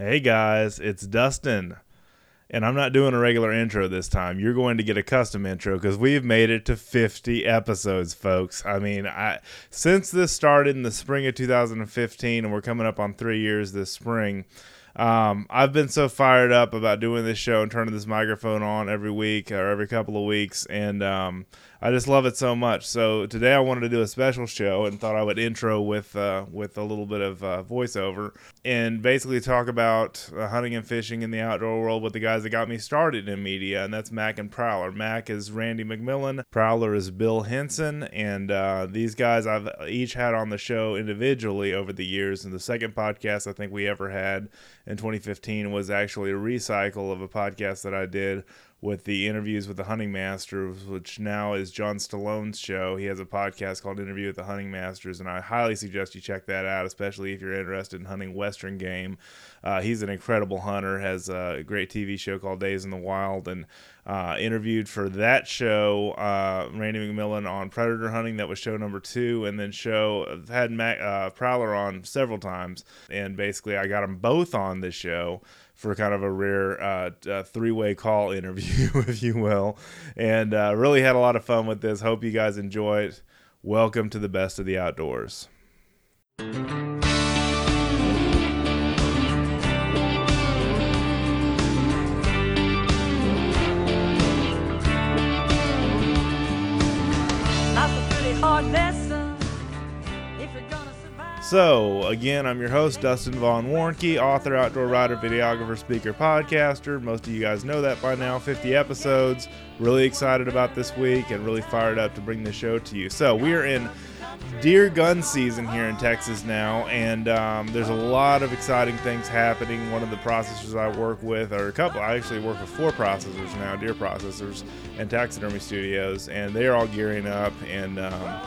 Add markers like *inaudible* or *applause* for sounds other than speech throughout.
Hey guys, it's Dustin. And I'm not doing a regular intro this time. You're going to get a custom intro because we've made it to 50 episodes, folks. I mean, I since this started in the spring of 2015, and we're coming up on three years this spring. Um, I've been so fired up about doing this show and turning this microphone on every week or every couple of weeks, and um, I just love it so much. So today I wanted to do a special show and thought I would intro with uh, with a little bit of uh, voiceover and basically talk about uh, hunting and fishing in the outdoor world with the guys that got me started in media, and that's Mac and Prowler. Mac is Randy McMillan, Prowler is Bill Henson, and uh, these guys I've each had on the show individually over the years. And the second podcast I think we ever had in 2015 was actually a recycle of a podcast that I did with the interviews with the hunting masters, which now is John Stallone's show. He has a podcast called Interview with the Hunting Masters, and I highly suggest you check that out, especially if you're interested in hunting Western game. Uh, he's an incredible hunter, has a great TV show called Days in the Wild, and uh, interviewed for that show uh, Randy McMillan on predator hunting. That was show number two, and then show had Mac, uh, Prowler on several times, and basically I got them both on this show for kind of a rare uh, uh, three-way call *laughs* interview, if you will, and uh, really had a lot of fun with this. Hope you guys enjoy it. Welcome to the best of the outdoors. So, again, I'm your host, Dustin Vaughn Warncke, author, outdoor writer, videographer, speaker, podcaster. Most of you guys know that by now. 50 episodes. Really excited about this week and really fired up to bring the show to you. So, we are in deer gun season here in Texas now, and um, there's a lot of exciting things happening. One of the processors I work with, or a couple, I actually work with four processors now, deer processors, and taxidermy studios, and they're all gearing up and. Um,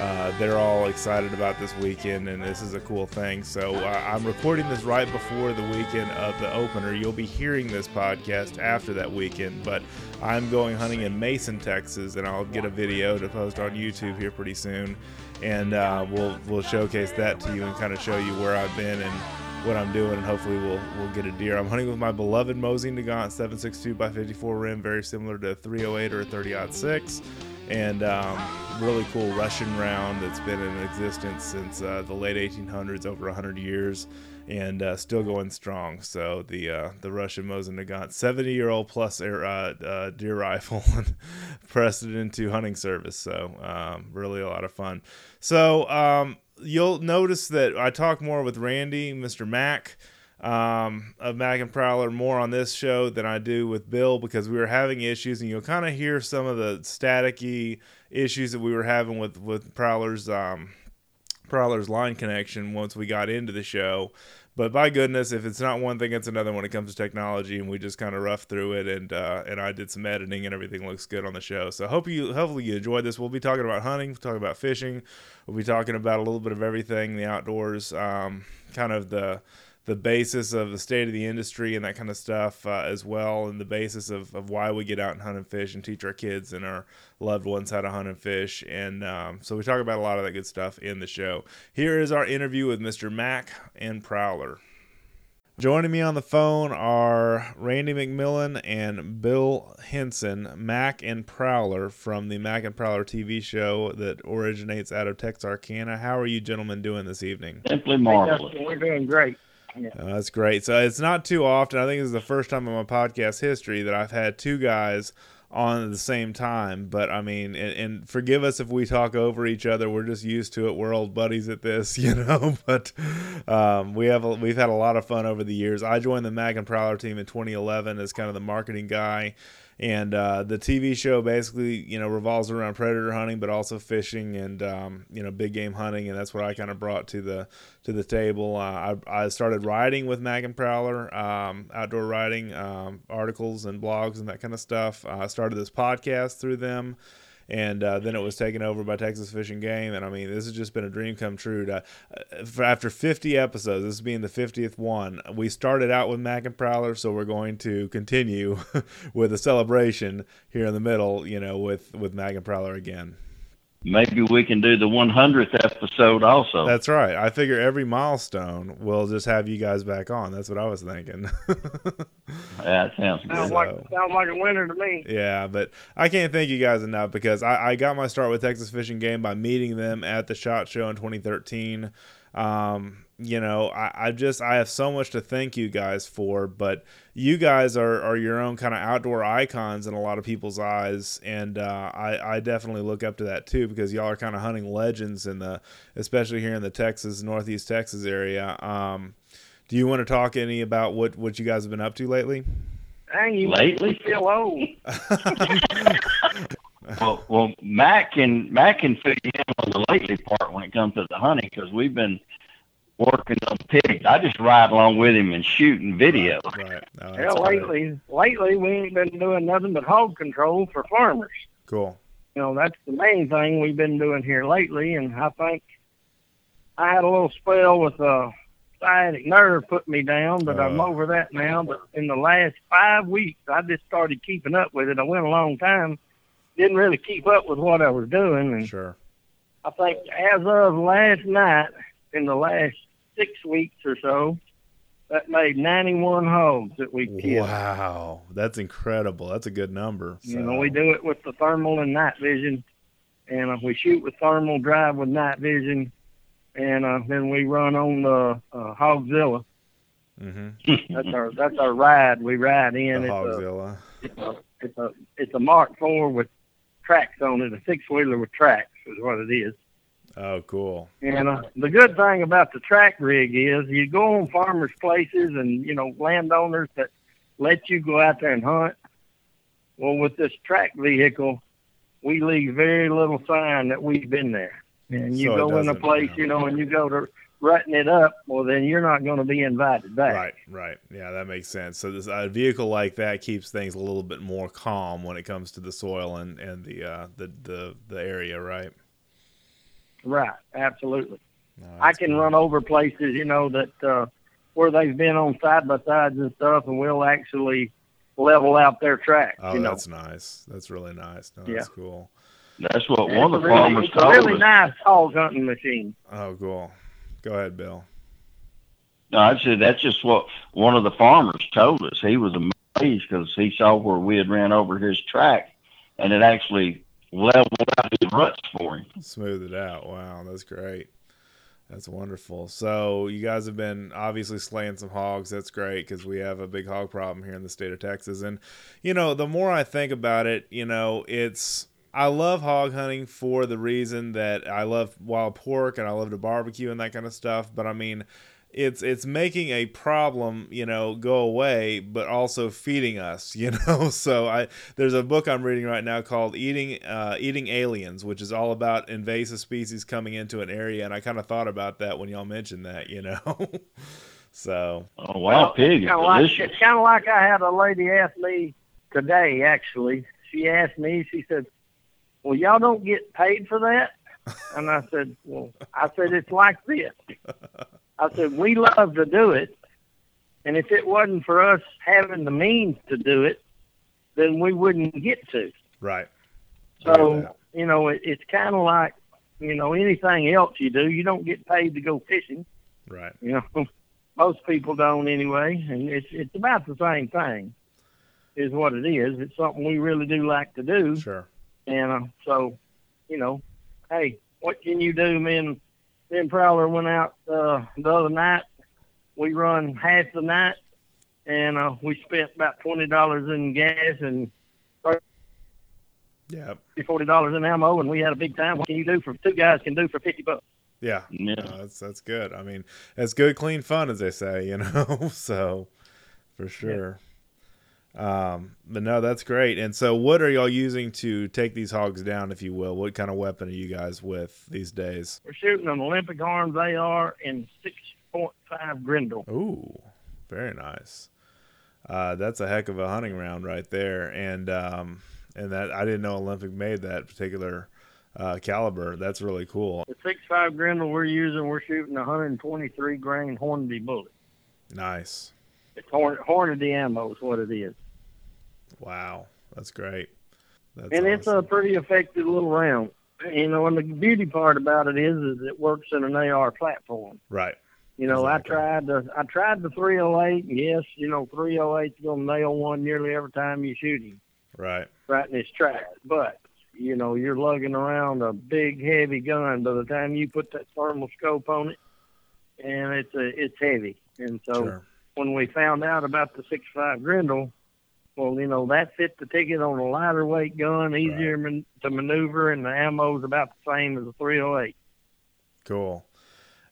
uh, they're all excited about this weekend, and this is a cool thing. So uh, I'm recording this right before the weekend of the opener. You'll be hearing this podcast after that weekend, but I'm going hunting in Mason, Texas, and I'll get a video to post on YouTube here pretty soon, and uh, we'll we'll showcase that to you and kind of show you where I've been and what I'm doing, and hopefully we'll we'll get a deer. I'm hunting with my beloved Mosin Nagant 762 by 54 rim, very similar to a 308 or a 30 6 and um, really cool Russian round that's been in existence since uh, the late 1800s, over 100 years, and uh, still going strong. So the uh, the Russian Mosin Nagant, 70 year old plus air, uh, uh, deer rifle, *laughs* and pressed it into hunting service. So um, really a lot of fun. So um, you'll notice that I talk more with Randy, Mr. Mac um, of Mac and Prowler more on this show than I do with Bill because we were having issues, and you'll kind of hear some of the staticky issues that we were having with with Prowler's um, Prowler's line connection once we got into the show. But by goodness, if it's not one thing, it's another when it comes to technology, and we just kind of rough through it. And uh, and I did some editing, and everything looks good on the show. So hope you hopefully you enjoyed this. We'll be talking about hunting, we'll talking about fishing, we'll be talking about a little bit of everything, the outdoors, um, kind of the the basis of the state of the industry and that kind of stuff uh, as well, and the basis of, of why we get out and hunt and fish and teach our kids and our loved ones how to hunt and fish. And um, so we talk about a lot of that good stuff in the show. Here is our interview with Mr. Mac and Prowler. Joining me on the phone are Randy McMillan and Bill Henson, Mac and Prowler from the Mac and Prowler TV show that originates out of Texarkana. How are you gentlemen doing this evening? Simply marvelous. We're doing great. Yeah. Uh, that's great. So it's not too often. I think this is the first time in my podcast history that I've had two guys on at the same time. But I mean, and, and, forgive us if we talk over each other. We're just used to it. We're old buddies at this, *laughs* you know. But um, we have a, we've had a lot of fun over the years. I joined the Mac and Prowler team in 2011 as kind of the marketing guy and uh, the TV show basically you know revolves around predator hunting, but also fishing and um, you know big game hunting, and that's what I kind of brought to the to the table. Uh, I, I started writing with Mac and Prowler, um, outdoor writing um, articles and blogs and that kind of stuff. I started this podcast through them and uh, then it was taken over by Texas Fish and Game. And I mean, this has just been a dream come true. To, uh, after 50 episodes, this being the 50th one, we started out with Mac and Prowler, so we're going to continue *laughs* with a celebration here in the middle, you know, with with Mac and Prowler again. Maybe we can do the 100th episode also. That's right. I figure every milestone we'll just have you guys back on. That's what I was thinking. *laughs* that sounds good. Sounds like sounds like a winner to me. Yeah, but I can't thank you guys enough because I, I got my start with Texas Fish and Game by meeting them at the Shot Show in 2013. Um, you know, I, I just I have so much to thank you guys for, but you guys are, are your own kind of outdoor icons in a lot of people's eyes, and uh, I I definitely look up to that too because y'all are kind of hunting legends in the especially here in the Texas Northeast Texas area. Um, do you want to talk any about what what you guys have been up to lately? Dang, you Lately? feel old. *laughs* well, well, Mac can Mac can fill you in on the lately part when it comes to the hunting because we've been working on pigs. I just ride along with him and shooting video. Right. No, Yeah, that's great. lately, lately we ain't been doing nothing but hog control for farmers. Cool. You know, that's the main thing we've been doing here lately, and I think I had a little spell with a sciatic nerve put me down, but I'm Uh. over that now. But in the last five weeks, I just started keeping up with it. I went a long time, didn't really keep up with what I was doing, and Sure. I think as of last night, in the last six weeks or so, that made 91 hogs that we killed. Wow, that's incredible. That's a good number. You know, we do it with the thermal and night vision, and uh, we shoot with thermal, drive with night vision, and uh, then we run on the uh, Hogzilla. Mhm. That's our that's our ride. We ride The in. It's a, Hogzilla. it's a it's a it's a Mark IV with tracks on it, a six wheeler with tracks is what it is. Oh, cool. And uh, the good thing about the track rig is you go on farmers' places and you know landowners that let you go out there and hunt. Well, with this track vehicle, we leave very little sign that we've been there. And you So go in a place, you know, and you go to rutting it up. Well, then you're not going to be invited back. Right, right. Yeah, that makes sense. So this a vehicle like that keeps things a little bit more calm when it comes to the soil and and the uh, the the the area, right? Right. Absolutely. No, I can cool. run over places, you know, that uh, where they've been on side by sides and stuff, and we'll actually level out their track. Oh, you know, that's nice. That's really nice. No, that's cool. That's what Yeah, one of the a really, farmers it's a told really us. nice hog hunting machine. Oh, cool. Go ahead, Bill. No, I said that's just what one of the farmers told us. He was amazed because he saw where we had ran over his track, and it actually leveled out his ruts for him. Smooth it out. Wow, that's great. That's wonderful. So you guys have been obviously slaying some hogs. That's great because we have a big hog problem here in the state of Texas. And you know, the more I think about it, you know, it's I love hog hunting for the reason that I love wild pork and I love to barbecue and that kind of stuff. But I mean, it's it's making a problem, you know, go away, but also feeding us, *laughs* you know. So I there's a book I'm reading right now called Eating uh, Eating Aliens, which is all about invasive species coming into an area, and I kind of thought about that when y'all mentioned that, you know. *laughs* so Oh, wild pig Kind of like it's kind of like I had a lady ask me today. Actually, she asked me. She said, "Well, y'all don't get paid for that?" And I said, "Well, I said it's like this." *laughs* I said we love to do it, and if it wasn't for us having the means to do it, then we wouldn't get to. right, So that. you know, it, it's kind of like you know anything else you do. You don't get paid to go fishing. right, You know, *laughs* most people don't anyway, and it's it's about the same thing, is what it is. It's something we really do like to do, sure, and uh, so, you know, hey, what can you do? Me and me and Prowler went out uh, the other night. We run half the night, and uh, we spent about twenty dollars in gas and yeah, forty dollars in ammo, and we had a big time. What can you do for two guys can do for fifty bucks? yeah. Yeah. No, that's that's good. I mean, it's good, clean fun, as they say, you know. *laughs* so, for sure. Um, but no, that's great. And so, what are y'all using to take these hogs down, if you will? What kind of weapon are you guys with these days? We're shooting an Olympic arms AR point five Grendel. Ooh, very nice. Uh, that's a heck of a hunting round right there, and um, and that I didn't know Olympic made that particular uh, caliber. That's really cool. The six five Grendel we're using, we're shooting a 123 grain Hornady bullet. Nice. It's Horn, Hornady ammo is what it is, Wow, that's great. That's and it's a pretty effective little round. you know, and the beauty part about it is, is it works in an AR platform. Right. You know, Exactly. I tried the I tried the 308. Yes, you know, 308 is gonna nail one nearly every time you shoot him Right. right in his tracks. But you know, you're lugging around a big, heavy gun by the time you put that thermal scope on it, and it's a it's heavy. And so Sure. when we found out about the 6.5 Grendel, well, you know, that fit the ticket on a lighter weight gun, easier man- to maneuver, and the ammo's about the same as a 308. Cool.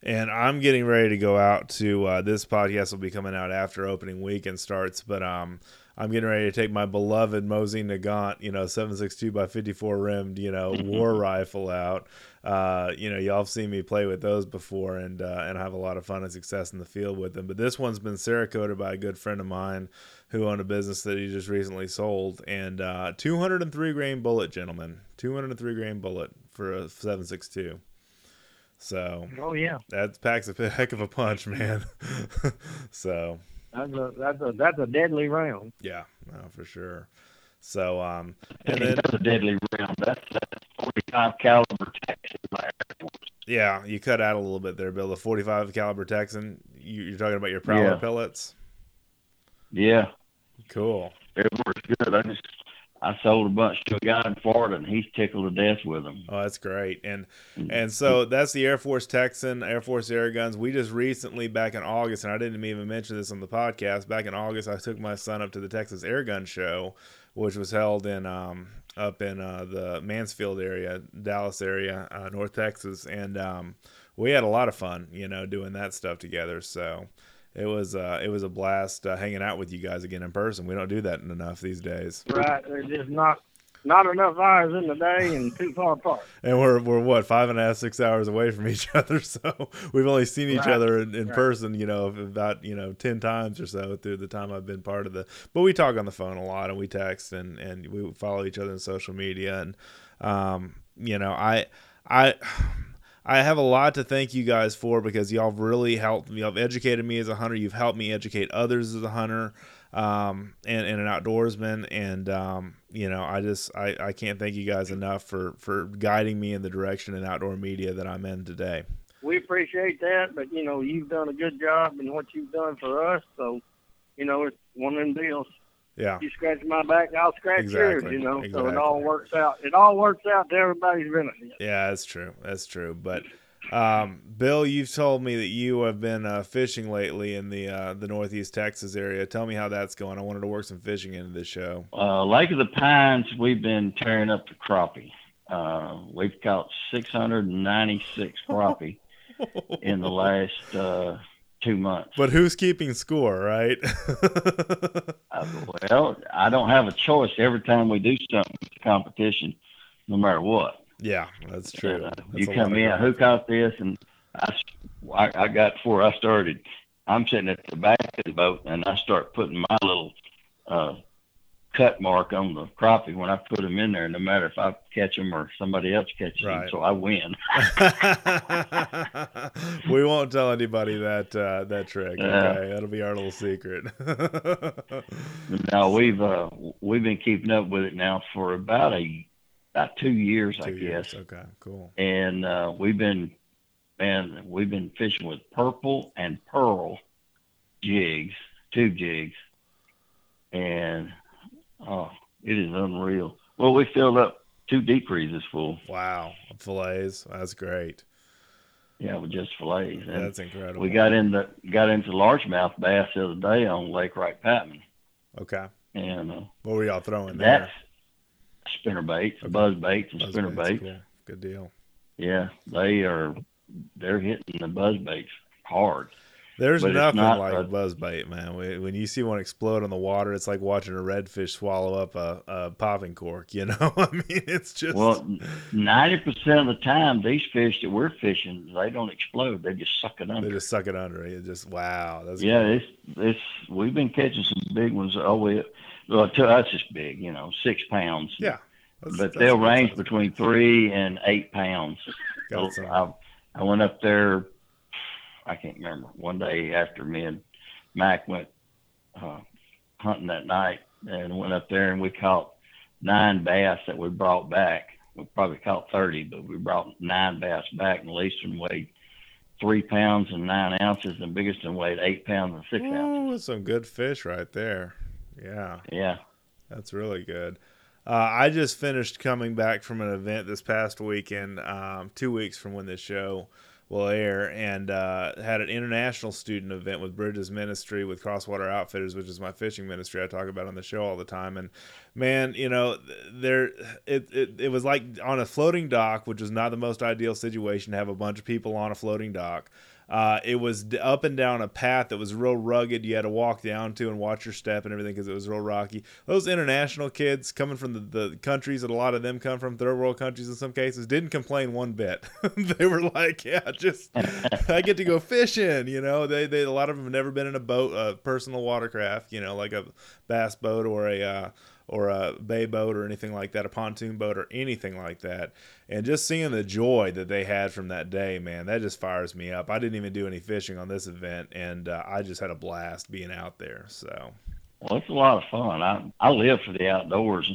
And I'm getting ready to go out to uh, this podcast will be coming out after opening weekend starts, but um, I'm getting ready to take my beloved Mosin Nagant, you know, 762 by 54 rimmed, you know, *laughs* war rifle out. Uh, you know, y'all have seen me play with those before, and uh, and have a lot of fun and success in the field with them. But this one's been Cerakoted by a good friend of mine who owned a business that he just recently sold, and uh, 203 grain bullet, gentlemen, 203 grain bullet for a 762. So Oh yeah, that packs a *laughs* heck of a punch, man. *laughs* so that's a that's a that's a deadly round. yeah, no, for sure. So um, and And then that's a deadly round. That's that's 45 caliber Texan Air Force. yeah, you cut out a little bit there, Bill. The 45 caliber Texan. You, you're talking about your prowler Yeah. pellets. Yeah, Cool. it works good. I just I sold a bunch to a guy in Florida, and he's tickled to death with them. Oh, that's great. And Mm-hmm. and so that's the Air Force Texan, Air Force Air Guns. We just recently, back in August, and I didn't even mention this on the podcast. Back in August, I took my son up to the Texas Air Gun Show, which was held in um, up in uh, the Mansfield area, Dallas area, uh, North Texas, and um, we had a lot of fun, you know, doing that stuff together. So it was uh, it was a blast uh, hanging out with you guys again in person. We don't do that enough these days. Right, there's just not not enough hours in the day and too far apart. And we're we're what five and a half six hours away from each *laughs* other, so we've only seen each Right. other in, in Right. person, you know, about you know ten times or so through the time I've been part of the. But we talk on the phone a lot, and we text, and and we follow each other on social media, and um, you know, I I. I have a lot to thank you guys for because y'all really helped me. Y'all educated me as a hunter. You've helped me educate others as a hunter um, and, and an outdoorsman. And, um, you know, I just, I, I can't thank you guys enough for, for guiding me in the direction in outdoor media that I'm in today. We appreciate that, but you know you've done a good job in what you've done for us. So, you know it's one of them deals. Yeah. You scratch my back, I'll scratch yours. You know, so it all works out. It all works out to everybody's benefit. Yeah, that's true. That's true. But, um, Bill, you've told me that you have been uh, fishing lately in the, uh, the Northeast Texas area. Tell me how that's going. I wanted to work some fishing into this show. Uh, Lake of the Pines, we've been tearing up the crappie. Uh, we've caught 696 crappie *laughs* in the last uh, two months. But who's keeping score, right? *laughs* Uh, well, I don't have a choice. Every time we do something, it's a competition, no matter what. yeah, that's true. Uh, That's you come in, who caught this? And I, I got before I started. I'm sitting at the back of the boat, and I start putting my little uh, cut mark on the crappie when I put them in there. No matter if I catch them or somebody else catches Right. them, so I win. *laughs* we won't tell anybody that uh, that trick. Okay, that'll be our little secret. *laughs* Now we've uh, we've been keeping up with it now for about a about two years, I Two guess. Okay, cool. and uh, we've been man we've been fishing with purple and pearl jigs tube jigs and oh it is unreal well we filled up two deep freezes full Wow, fillets. That's great. yeah with just fillets and That's incredible. we got in the got into largemouth bass the other day on lake wright patman okay. and uh, What were y'all throwing there? spinner baits Okay. buzz baits and Buzz spinner baits, baits Cool. Good deal. yeah they are they're hitting the buzz baits hard There's But nothing not like a- buzz bait, man. When you see one explode on the water, it's like watching a redfish swallow up a, a popping cork. You *laughs* know, I mean, it's just Well, ninety percent of the time, these fish that we're fishing, they don't explode. They just suck it under. they just suck it under. It just wow. That's yeah, it's it's. We've been catching some big ones. Oh, we well to us it's big, you know, six pounds. yeah. That's- but that's they'll range between three and eight pounds. I I went up there. I can't remember. One day after me and Mac went uh, hunting that night, and went up there and we caught nine bass that we brought back we probably caught 30, but we brought nine bass back, and the least one weighed three pounds and nine ounces, and the biggest one weighed eight pounds and six Ooh, ounces. that's some good fish right there. Yeah, Yeah. that's really good. Uh, I just finished coming back from an event this past weekend, um, two weeks from when this show will air, and uh, had an international student event with Bridges Ministry with Crosswater Outfitters, which is my fishing ministry I talk about on the show all the time. And man, you know, there it, it it was like on a floating dock, which is not the most ideal situation to have a bunch of people on a floating dock. Uh, it was d- up and down a path that was real rugged. You had to walk down to and watch your step and everything because it was real rocky. Those international kids coming from the, the countries that a lot of them come from, third world countries in some cases, didn't complain one bit. *laughs* they were like, "Yeah, just *laughs* I get to go fishing." You know, they they a lot of them have never been in a boat, a personal watercraft. You know, like a bass boat or a uh, or a bay boat or anything like that, a pontoon boat or anything like that. And just seeing the joy that they had from that day, man, that just fires me up. I didn't even do any fishing on this event, and uh, I just had a blast being out there. So, Well, it's a lot of fun. I I live for the outdoors.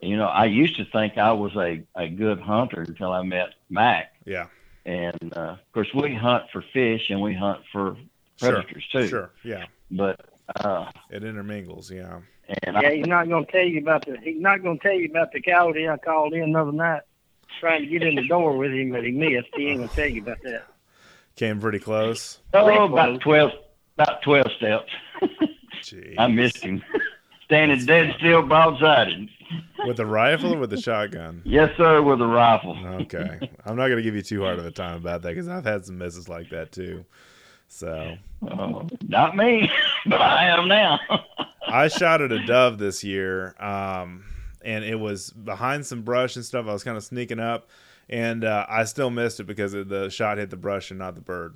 You know, I used to think I was a a good hunter until I met Mac, yeah, and uh, of course we hunt for fish and we hunt for predators sure, too. sure, yeah, But uh, it intermingles, yeah. And Yeah, I, he's not gonna tell you about the. He's not gonna tell you about the coyote I called in the other night, trying to get in the door with him, but he missed. He ain't gonna tell you about that. Came pretty close. oh, about twelve, about twelve steps. Jeez. I missed him, standing dead still, broadsided. with the rifle or with the shotgun. Yes, sir, with a rifle. Okay, I'm not gonna give you too hard of a time about that because I've had some misses like that too. So Uh, not me, *laughs* but I am now. *laughs* I shot at a dove this year, um, and it was behind some brush and stuff. I was kind of sneaking up, and uh, I still missed it because it- the shot hit the brush and not the bird.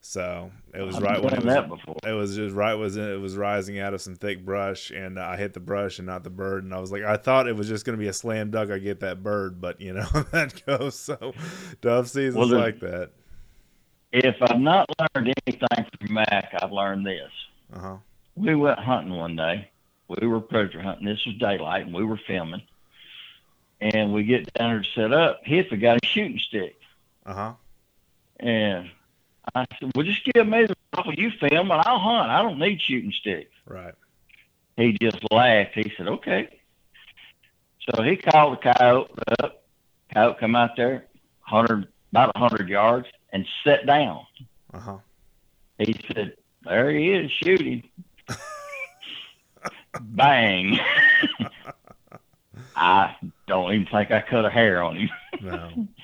So it was I've right when it was. before. It was just right was it was rising out of some thick brush, and I hit the brush and not the bird. And I was like, I thought it was just going to be a slam dunk. I get that bird, but you know *laughs* that goes. So dove season's Well, like that. If I've not learned anything from Mac, I've learned this. Uh huh. We went hunting one day. We were predator hunting. This was daylight, and we were filming. And we get down there to set up. Hippie got a shooting stick, Uh huh. and I said, "Well, just give me the rifle. You film, and I'll hunt. I don't need shooting sticks." Right. He just laughed. He said, "Okay." So he called the coyote up. Coyote come out there, hundred about a hundred yards, and sat down. Uh huh. He said, "There he is, shooting." *laughs* Bang! *laughs* I don't even think I cut a hair on him. No. *laughs*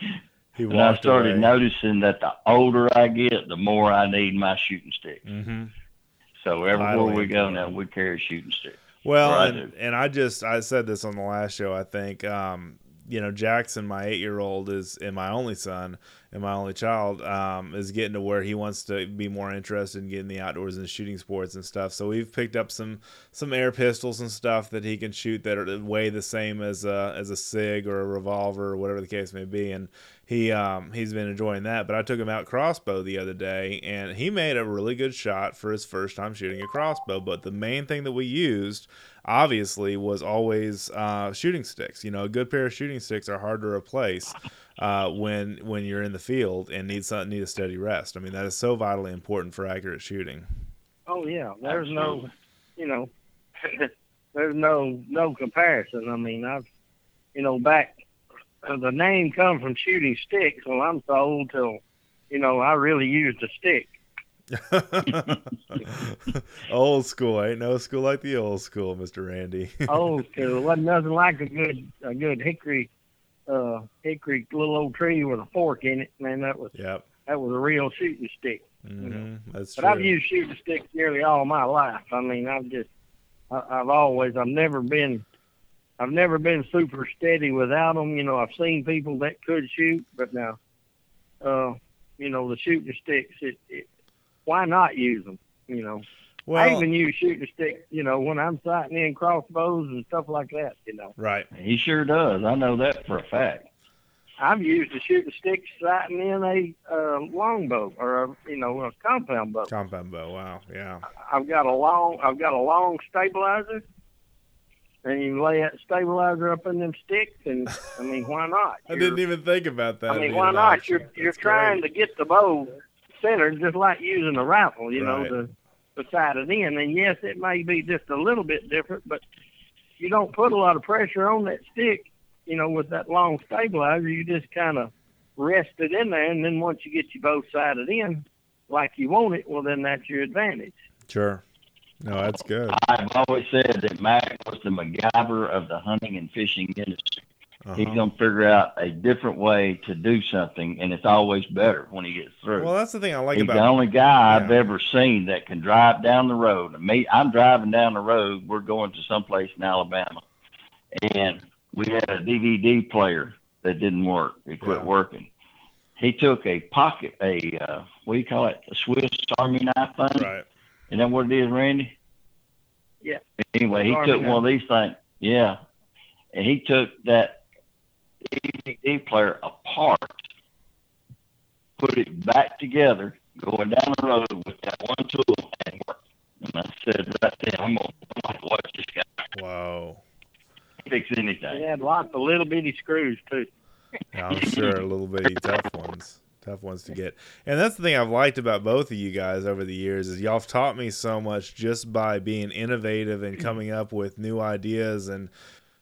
He And I started away. noticing that the older I get, the more I need my shooting stick. Mm-hmm. So everywhere we go now, we carry a shooting stick. Well, and, and I just I said this on the last show. I think um, you know Jackson, my eight year old, is and my only son and my only child um, is getting to where he wants to be more interested in getting the outdoors and shooting sports and stuff. So we've picked up some some air pistols and stuff that he can shoot that are weigh the same as a as a sig or a revolver or whatever the case may be. And he um, he's been enjoying that. But I took him out crossbow the other day, and he made a really good shot for his first time shooting a crossbow. But the main thing that we used, obviously, was always uh, shooting sticks. You know, a good pair of shooting sticks are hard to replace uh, when when you're in the field and need some, need a steady rest. I mean, that is so vitally important for accurate shooting. Oh yeah, there's no, you know, *laughs* there's no no comparison. I mean, I've, you know, back uh, the name come from shooting sticks. Well, I'm so old till, you know, I really used a stick. *laughs* old school ain't no school like the old school, Mister Randy. *laughs* Old school. wasn't nothing like a good a good hickory, uh, hickory little old tree with a fork in it. Man, that was yep. that was a real shooting stick. hmm That's But true. I've used shooting sticks nearly all my life. I mean, I've just, I, I've always, I've never been, I've never been super steady without them. You know, I've seen people that could shoot, but now, uh, you know, the shooting sticks, it, it why not use them? You know, I even use shooting sticks. You know, when I'm sighting in crossbows and stuff like that. You know, right. He sure does. I know that for a fact. I've used a shooting stick sighting in a uh, longbow or a, you know a compound bow. Compound bow. Wow. Yeah. I've got a long I've got a long stabilizer and you lay that stabilizer up in them sticks, and I mean, why not? *laughs* I didn't even think about that. I mean, why not? You're you're That's trying to get the bow centered, just like using a rifle. You know, Right. the the side of the end. And yes, it may be just a little bit different, but you don't put a lot of pressure on that stick. You know, with that long stabilizer, you just kind of rest it in there, and then once you get you both sided in, like you want it, well, then that's your advantage. Sure. No, that's good. I've always said that Mac was the MacGyver of the hunting and fishing industry. He's Uh-huh. gonna figure out a different way to do something, and it's always better when he gets through. Well, that's the thing I like He's the only guy I've ever seen that can drive down the road. Me, I'm driving down the road. We're going to someplace in Alabama, and we had a DVD player that didn't work. It quit Yeah. working. He took a pocket, a uh, what do you call it, a Swiss Army knife thing. Right. Isn't that what it is, Randy? Yeah. Anyway, he Army took one of these things. Yeah, and he took that DVD player apart, put it back together, going down the road with that one tool, and worked. And I said, right there, I'm gonna, watch this guy Whoa. fix anything. He anything. had lots of little bitty screws too. I'm sure a little bitty tough ones. Tough ones to get. And that's the thing I've liked about both of you guys over the years is y'all have taught me so much just by being innovative and mm-hmm. coming up with new ideas and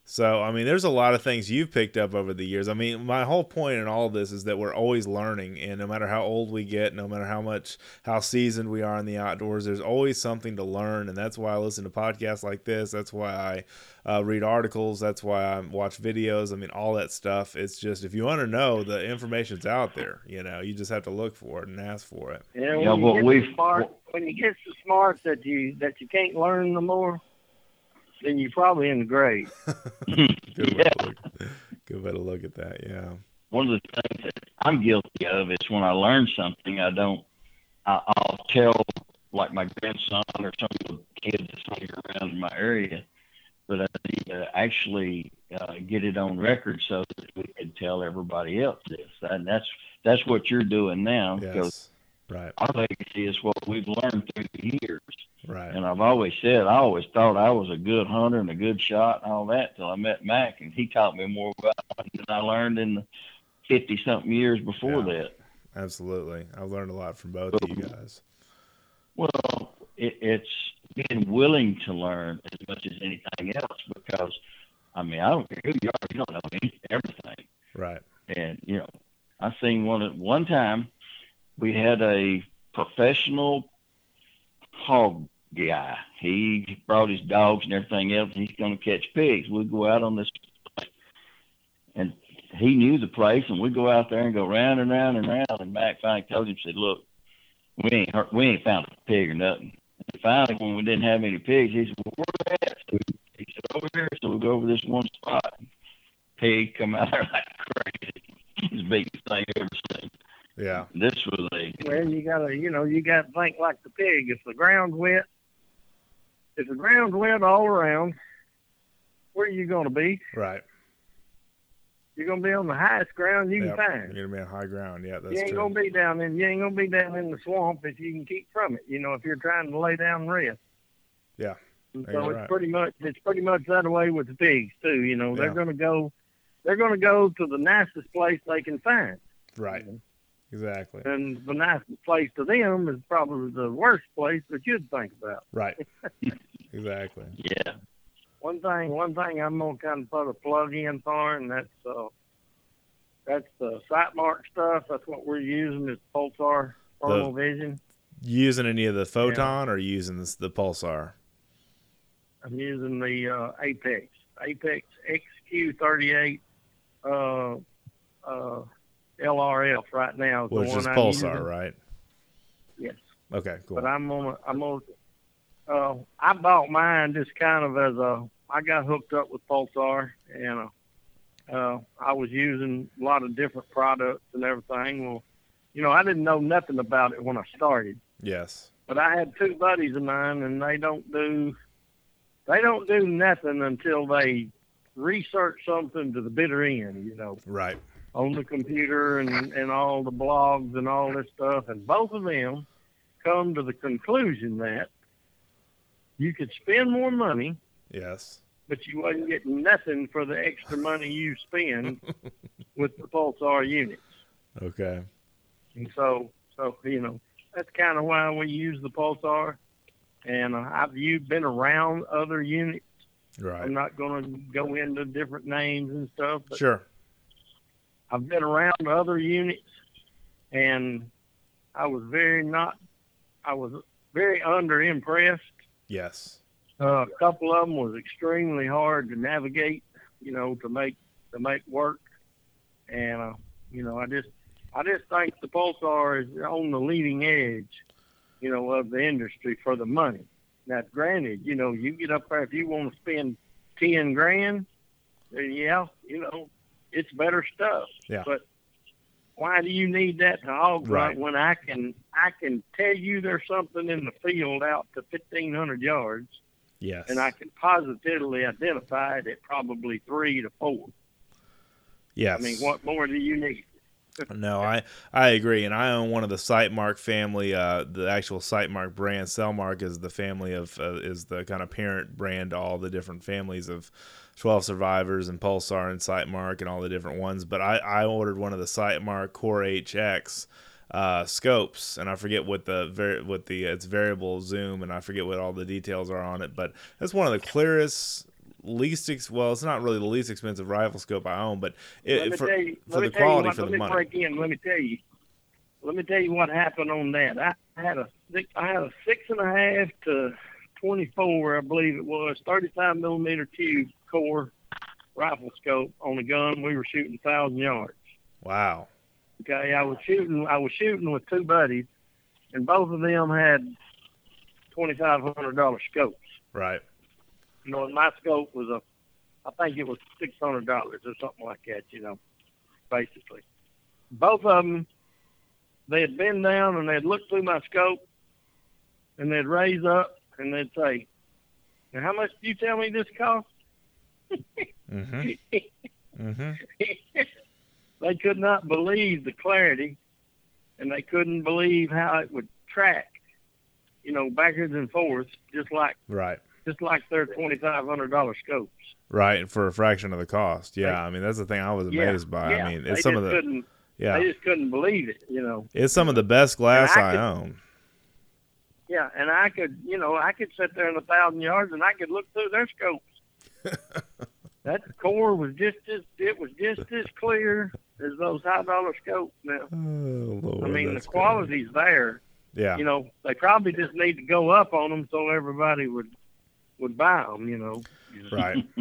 so I mean there's a lot of things you've picked up over the years. I mean my whole point in all this is that we're always learning and no matter how old we get, no matter how much how seasoned we are in the outdoors, there's always something to learn and that's why I listen to podcasts like this. That's why I uh, read articles. That's why I watch videos. I mean, all that stuff. It's just if you want to know, the information's out there. You know, you just have to look for it and ask for it. Yeah, when Yeah, you well, get we've- so smart, when you get so smart that you that you can't learn no more, then you're probably in the grave. *laughs* Good way, Yeah. to look, good way to look at that. Yeah. One of the things that I'm guilty of is when I learn something, I don't. I, I'll tell like my grandson or some of the kids that's hanging around in my area, but I need to actually uh, get it on record so that we can tell everybody else this. And that's that's what you're doing now because Yes. Right. our legacy is what we've learned through the years. Right. And I've always said I always thought I was a good hunter and a good shot and all that till I met Mac and he taught me more about hunting than I learned in the fifty something years before Yeah. that. Absolutely. I've learned a lot from both of you guys. Well, it, it's being willing to learn as much as anything else because I mean I don't care who you are, you don't know everything. Right. And you know, I seen one at one time. We had a professional hog guy. He brought his dogs and everything else. And he's going to catch pigs. We'd go out on this, and he knew the place. And we'd go out there and go round and round and round. And Mac finally told him, said, "Look, we ain't hurt, we ain't found a pig or nothing." And finally, when we didn't have any pigs, he said, "Well, where they at?" So he said, "Over here." So we go over this one spot. Pig come out there *laughs* like crazy. He's the biggest thing I've ever seen. Yeah. This was a Well, you gotta, you know, you gotta think like the pig. If the ground's wet, if the ground's wet all around, where are you gonna be? Right. You're gonna be on the highest ground you Yep. can find. You're gonna be on high ground. Yeah, that's you ain't true. gonna be down in you ain't gonna be down in the swamp if you can keep from it. You know, if you're trying to lay down and rest. Yeah. And so it's right. pretty much it's pretty much that way with the pigs too. You know, they're Yeah. gonna go they're gonna go to the nicest place they can find. Right. Exactly. And the nicest place to them is probably the worst place that you'd think about. Right. *laughs* exactly. yeah. One thing one thing I'm gonna kind of put a plug in for and that's uh that's the Sightmark stuff. That's what we're using is Pulsar thermal vision. Using any of the photon or using this, the pulsar? I'm using the uh, Apex, Apex XQ38 uh, uh, LRF right now. is the Which is pulsar, right? Yes, Okay, cool. but I'm gonna, I'm gonna. Uh, I bought mine just kind of as a. I got hooked up with Pulsar, and uh, uh, I was using a lot of different products and everything. Well, you know, I didn't know nothing about it when I started. yes. But I had two buddies of mine, and they don't do they don't do nothing until they research something to the bitter end, you know, Right. on the computer and and all the blogs and all this stuff. And both of them come to the conclusion that you could spend more money Yes. but you wasn't getting nothing for the extra money you spend *laughs* with the Pulsar units. Okay. And so, so you know, that's kind of why we use the Pulsar. And uh, I've you been around other units. Right. I'm not going to go into different names and stuff. But Sure. I've been around other units, and I was very not. I was very under impressed. Yes. Uh, a couple of them was extremely hard to navigate, you know, to make to make work, and uh, you know, I just I just think the Pulsar is on the leading edge, you know, of the industry for the money. Now, granted, you know, you get up there if you want to spend ten grand, then yeah, you know, it's better stuff. Yeah. But why do you need that to hog Right. when I can I can tell you there's something in the field out to fifteen hundred yards Yes. and I can positively identify it at probably three to four. yes. I mean, what more do you need? *laughs* No, I I agree, and I own one of the Sightmark family. Uh, the actual Sightmark brand, Sellmark, is the family of uh, is the kind of parent brand to all the different families of Twelve Survivors and Pulsar and Sightmark and all the different ones. But I I ordered one of the Sightmark Core HX uh, scopes, and I forget what the var- what the it's variable zoom, and I forget what all the details are on it. But that's one of the clearest. Least ex- well, it's not really the least expensive rifle scope I own, but let it, me for, you, for let me the tell you quality what, for the money. break in. Let me tell you. Let me tell you what happened on that. I had a six, I had a six and a half to twenty four, I believe it was, thirty five millimeter tube core rifle scope on a gun. We were shooting thousand yards. Wow. Okay, I was shooting. I was shooting with two buddies, and both of them had twenty five hundred dollar scopes. Right. You know, and my scope was a, I think it was six hundred dollars or something like that. You know, basically, both of them, they had been down and they'd look through my scope, and they'd raise up and they'd say, "Now, how much do you tell me this cost?" Mm-hmm. Mm-hmm. they could not believe the clarity, and they couldn't believe how it would track. You know, backwards and forwards, just like Right. just like their twenty five hundred dollar scopes. Right. and For a fraction of the cost. Yeah. I mean, that's the thing I was Yeah, amazed by. yeah, I mean, they it's some of the yeah, they just couldn't believe it. You know. it's some of the best glass I I, could- own. Yeah, and I could, you know, I could sit there in a thousand yards and I could look through their scopes. That core was just as it was just as clear as those high dollar scopes. Now, Oh Lord. I mean, the that's good. quality's there. Yeah. You know, they probably just need to go up on them so everybody would would buy them. You know, Right. *laughs*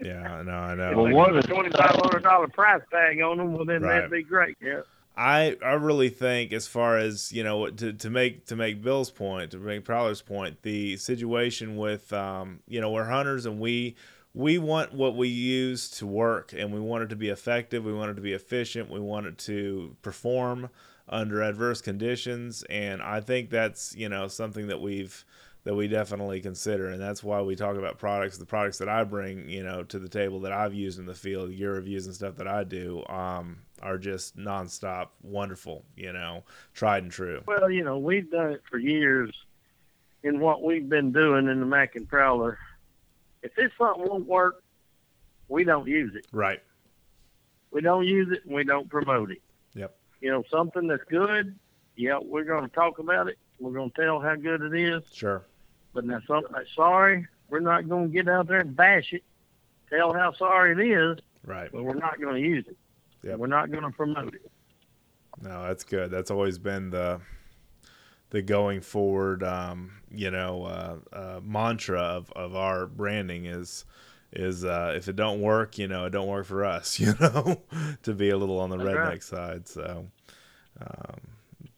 Yeah. No, I if know. Well, they what put a is- twenty five hundred dollar price tag on them, well then Right. that'd be great. Yeah. I I really think as far as you know to, to make to make Bill's point to make Prowler's point the situation with um you know we're hunters and we we want what we use to work and we want it to be effective. We want it to be efficient. We want it to perform under adverse conditions and I think that's you know something that we've that we definitely consider and that's why we talk about products. The products that I bring you know to the table that I've used in the field your reviews and stuff that I do um are just nonstop wonderful you know tried and true. Well, you know, we've done it for years in what we've been doing in the Mac and Prowler. If this something won't work, we don't use it. right We don't use it and we don't promote it. Yep. You know, something that's good, yeah, we're going to talk about it. We're going to tell how good it is. sure But now something uh, that's sorry, we're not going to get out there and bash it, tell how sorry it is, right but we're not going to use it. Yep. We're not going to promote it. No, that's good. That's always been the the going forward, um, you know, uh, uh, mantra of, of our branding is is uh, if it don't work, you know, it don't work for us, *laughs* you know, to be a little on the That's redneck side. So, um,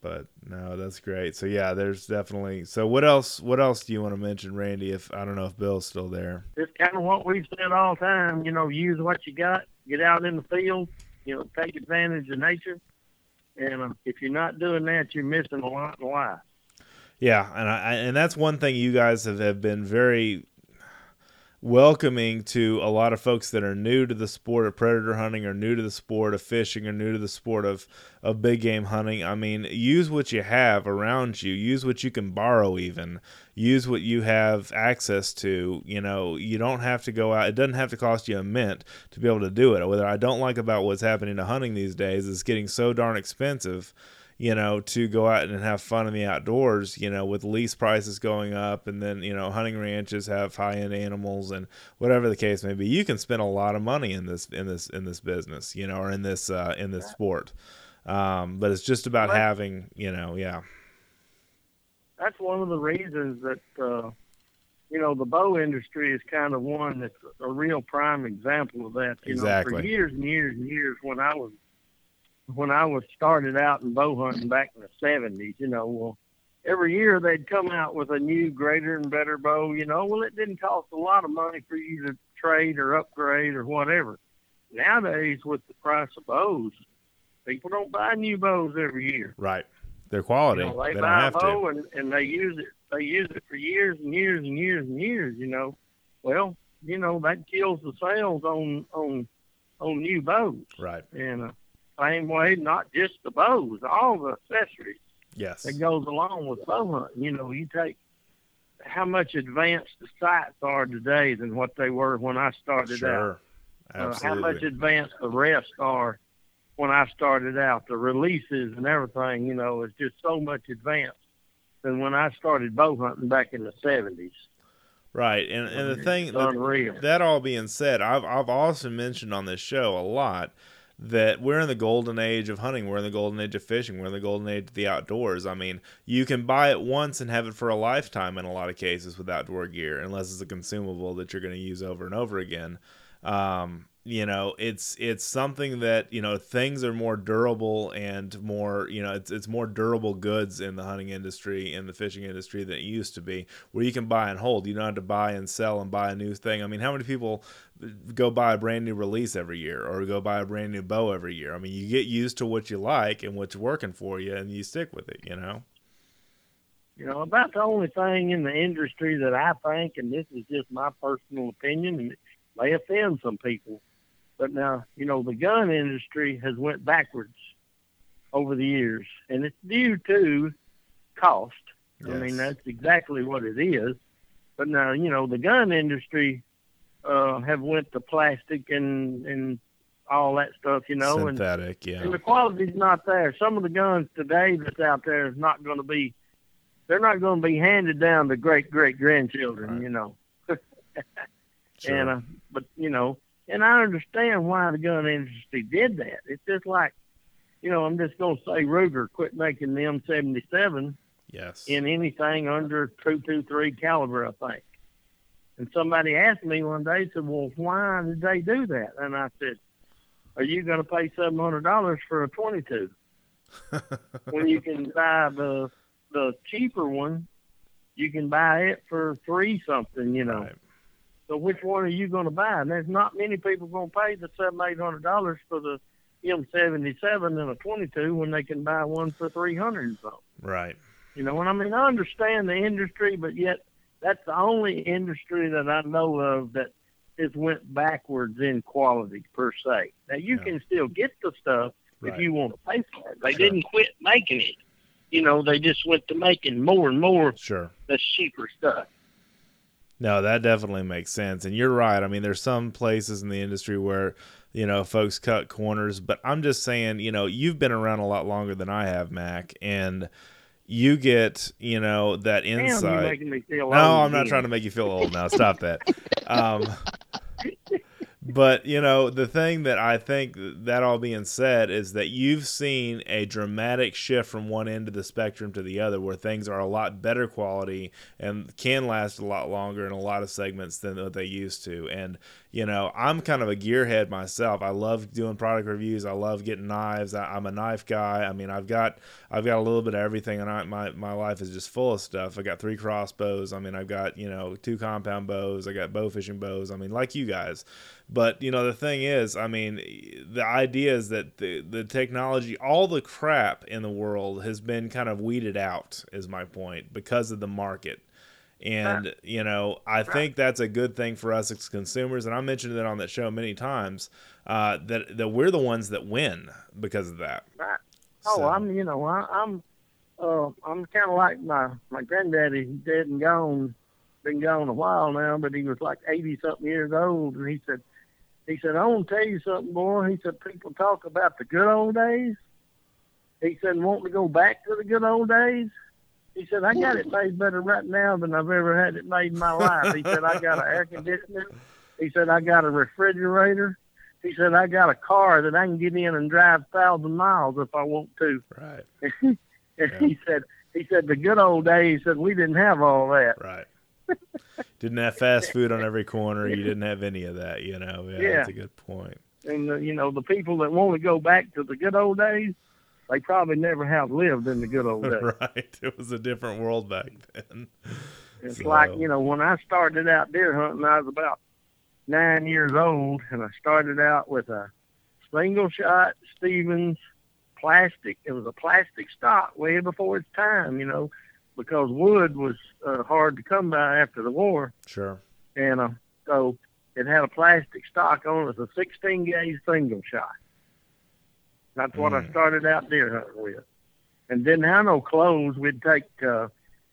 but no, that's great. So yeah, there's definitely. So what else? What else do you want to mention, Randy? If I don't know if Bill's still there. it's kind of what we've said all the time. You know, use what you got, get out in the field, you know, take advantage of nature. And uh, if you're not doing that, you're missing a lot in life. Yeah, and I and that's one thing you guys have, have been very welcoming to a lot of folks that are new to the sport of predator hunting or new to the sport of fishing or new to the sport of, of big game hunting. I mean, use what you have around you, use what you can borrow, even use what you have access to. You know, you don't have to go out, it doesn't have to cost you a mint to be able to do it. What I don't like about what's happening to hunting these days is getting so darn expensive you know, to go out and have fun in the outdoors, you know, with lease prices going up and then, you know, hunting ranches have high end animals and whatever the case may be, you can spend a lot of money in this in this in this business, you know, or in this uh in this sport. Um, but it's just about having, you know, yeah. That's one of the reasons that uh you know, the bow industry is kind of one that's a real prime example of that. You exactly. know, for years and years and years when I was when I was started out in bow hunting back in the seventies, you know, well every year they'd come out with a new greater and better bow, you know, well it didn't cost a lot of money for you to trade or upgrade or whatever. Nowadays with the price of bows, people don't buy new bows every year. Right. They're quality. You know, they, they buy a bow and, and they use it they use it for years and years and years and years, you know. Well, you know, that kills the sales on on on new bows. Right. And uh, same way, not just the bows, all the accessories. Yes. That goes along with bow hunting. You know, you take how much advanced the sights are today than what they were when I started sure. out. Absolutely. Uh, how much advanced the rests are when I started out. The releases and everything, you know, is just so much advanced than when I started bow hunting back in the seventies. Right, and and the thing that, that all being said, I've I've also mentioned on this show a lot that we're in the golden age of hunting, we're in the golden age of fishing, we're in the golden age of the outdoors. I mean, you can buy it once and have it for a lifetime in a lot of cases with outdoor gear, unless it's a consumable that you're going to use over and over again. Um, you know it's it's something that you know things are more durable and more you know it's it's more durable goods in the hunting industry in the fishing industry than it used to be where you can buy and hold. You don't have to buy and sell and buy a new thing. I mean how many people uh, go buy a brand new release every year or go buy a brand new bow every year? I mean you get used to what you like and what's working for you and you stick with it you know? You know about the only thing in the industry that i think and this is just my personal opinion and may offend some people but now, you know, the gun industry has went backwards over the years, and it's due to cost. Yes. I mean, that's exactly what it is. But now, you know, the gun industry uh, have went to plastic and and all that stuff, you know, synthetic, and, yeah. And the quality's not there. Some of the guns today that's out there is not going to be. They're not going to be handed down to great great grandchildren, right. you know. *laughs* sure. And uh, but you know, and I understand why the gun industry did that. It's just like, you know, I'm just going to say Ruger quit making the M77 yes. in anything under 223 caliber, I think. And somebody asked me one day, said, well, why did they do that? And I said, are you going to pay $700 for a 22? *laughs* when you can buy the the cheaper one, you can buy it for three something, you know. Right. So which one are you going to buy? And there's not many people going to pay the seven, eight hundred dollars for the M77 and a 22 when they can buy one for 300 and something. Right. You know, and I mean, I understand the industry, but yet that's the only industry that I know of that has went backwards in quality per se. Now you yeah. can still get the stuff right. if you want to pay for it. They sure. didn't quit making it. You know, they just went to making more and more. Sure. The cheaper stuff. No, that definitely makes sense. And you're right. I mean, there's some places in the industry where, you know, folks cut corners, but I'm just saying, you know, you've been around a lot longer than I have, Mac, and you get, you know, that insight. Damn, no, I'm not trying to make you feel old now. Stop that. Um, *laughs* but you know the thing that i think that all being said is that you've seen a dramatic shift from one end of the spectrum to the other where things are a lot better quality and can last a lot longer in a lot of segments than what they used to. And you know i'm kind of a gearhead myself. I love doing product reviews. I love getting knives. I, am a knife guy. I mean i've got i've got a little bit of everything and I, my, my life is just full of stuff. I got three crossbows. I mean i've got you know two compound bows. I got bow fishing bows. I mean like you guys. But you know the thing is, I mean, the idea is that the the technology, all the crap in the world has been kind of weeded out. Is my point because of the market. And you know, I think that's a good thing for us as consumers. And I mentioned it on that show many times uh, that that we're the ones that win because of that. Right. Oh, So- I'm, you know, I, I'm, uh, I'm kind of like my my granddaddy. He's dead and gone, been gone a while now, but he was like eighty something years old, and he said, he said, I want to tell you something, boy. He said, people talk about the good old days. He said, want to go back to the good old days. He said, I got it made better right now than I've ever had it made in my life. He said, I got an air conditioner. He said, I got a refrigerator. He said, I got a car that I can get in and drive thousand miles if I want to. Right. *laughs* And Yeah. he said, he said, the good old days, he said, we didn't have all that. Right. didn't have fast food on every corner. You didn't have any of that. You know. Yeah, Yeah. that's a good point. And, uh, you know, the people that want to go back to the good old days, they probably never have lived in the good old days. *laughs* right. It was a different world back then. It's So- like, you know, when I started out deer hunting, I was about nine years old, and I started out with a single shot Stevens plastic. It was a plastic stock way before its time, you know, because wood was uh, hard to come by after the war. Sure. And uh, so it had a plastic stock on it. It was a 16 gauge single shot. That's what I Mm. started out deer hunting with. And didn't have no clothes. We'd take uh,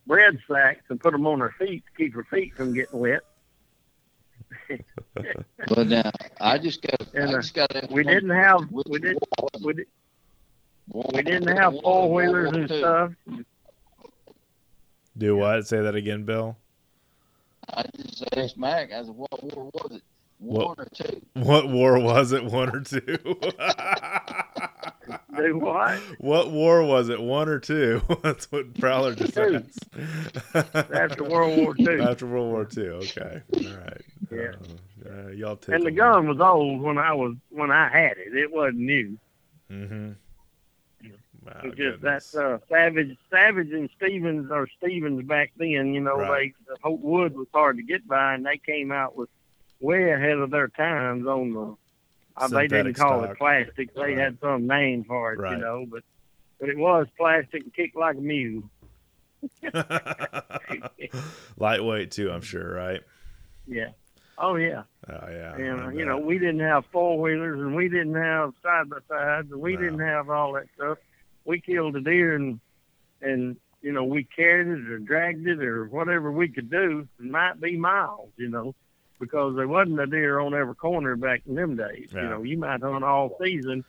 bread sacks and put them on our feet to keep our feet from getting wet. *laughs* But now I just got. And, I uh, just got. We didn't have we didn't we, did, we didn't have four wheelers and stuff. Do what? Say that again, Bill. I just asked Mac. I said, "What war was it? What- One or two? What war was it? One or two? *laughs* Do what? what war was it? One or two? *laughs* That's what Prowler just asked. *laughs* After World War Two. After World War Two. Okay. All right. Yeah. Uh, uh, y'all take And the gun was old when I was when I had it. It wasn't new. Mm-hmm. Wow, just Oh, goodness. that uh, Savage, Savage and Stevens or Stevens back then. You know, Right. they the whole wood was hard to get by, and they came out with way ahead of their times on the. Uh, they didn't call stock. it plastic. They Right. had some name for it, Right. you know, but but it was plastic and kicked like a mule. *laughs* *laughs* Lightweight too, I'm sure, right? Yeah. Oh yeah. Oh yeah. And uh, you know, we didn't have four wheelers, and we didn't have side by sides, and we No. didn't have all that stuff. We killed a deer, and and you know, we carried it or dragged it or whatever we could do. It might be miles, you know, because there wasn't a deer on every corner back in them days. Yeah. You know, you might hunt all season,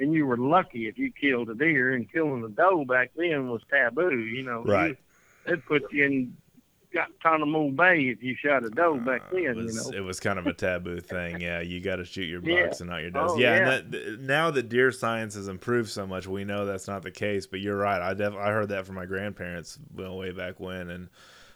and you were lucky if you killed a deer. And killing a doe back then was taboo. You know, Right. They'd put you in Guantanamo Bay if you shot a doe back Uh, then. it was, you know. it was kind of a taboo thing. Yeah, you got to shoot your Yeah. bucks and not your does. Oh, yeah, yeah. and that, th- now that deer science has improved so much, we know that's not the case. But you're right. I def- I heard that from my grandparents well, way back when, and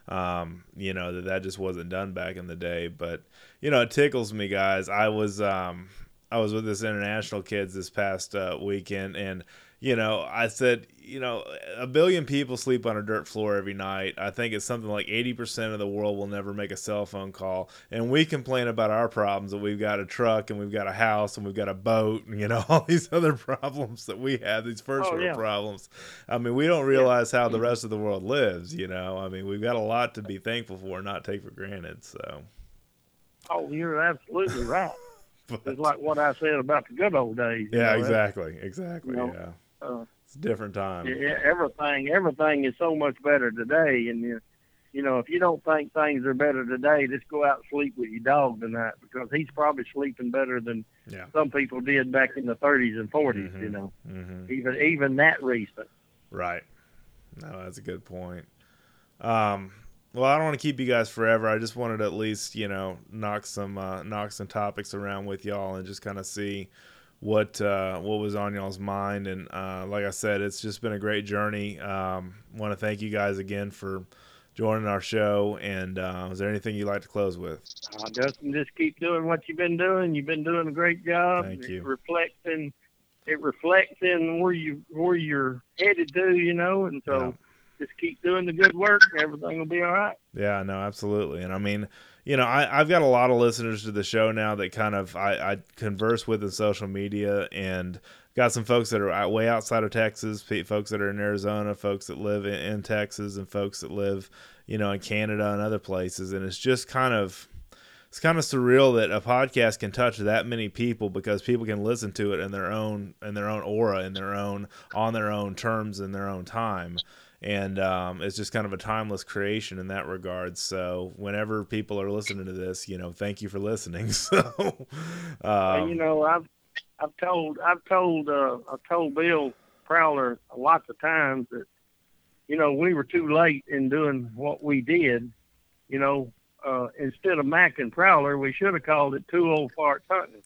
um, you know that that just wasn't done back in the day. But you know, it tickles me, guys. I was um, I was with this international kids this past uh, weekend, and you know, I said, you know, a billion people sleep on a dirt floor every night. I think it's something like 80% of the world will never make a cell phone call. And we complain about our problems that we've got a truck and we've got a house and we've got a boat and, you know, *laughs* all these other problems that we have, these oh, first Oh, world yeah. problems. I mean, we don't realize how the mm-hmm. rest of the world lives, you know. I mean, we've got a lot to be thankful for, not take for granted. So, Oh, you're absolutely right. *laughs* but, It's like what I said about the good old days. yeah, know, exactly. Exactly. you know, yeah. Uh, It's a different time. Yeah, everything everything is so much better today, and you, you know if you don't think things are better today, just go out and sleep with your dog tonight because he's probably sleeping better than Yeah. some people did back in the 30s and 40s. Mhm. You know, hmm even even that recent. Right. No, that's a good point. Um, well, I don't want to keep you guys forever. I just wanted to at least, you know, knock some uh, knock some topics around with y'all and just kind of see what uh, what was on y'all's mind. And uh, like I said, it's just been a great journey. Um, want to thank you guys again for joining our show. And uh, is there anything you'd like to close with? Uh, Dustin, just keep doing what you've been doing. You've been doing a great job. Thank it you. reflects in it reflects in where you where you're headed to. You know, and so. Yeah. Just keep doing the good work. Everything will be all right. Yeah, no, absolutely. And I mean, you know, I, I've got a lot of listeners to the show now that kind of I, I converse with in social media and got some folks that are way outside of Texas, folks that are in Arizona, folks that live in, in Texas, and folks that live, you know, in Canada and other places. And it's just kind of it's kind of surreal that a podcast can touch that many people because people can listen to it in their own in their own aura, in their own on their own terms, in their own time. And um, it's just kind of a timeless creation in that regard. So whenever people are listening to this, you know, thank you for listening. *laughs* So, um, you know, I've I've told I've told uh, I've told Bill Prowler lots of times that you know we were too late in doing what we did. You know, uh, instead of Mac and Prowler, we should have called it Two Old Farts Hunting.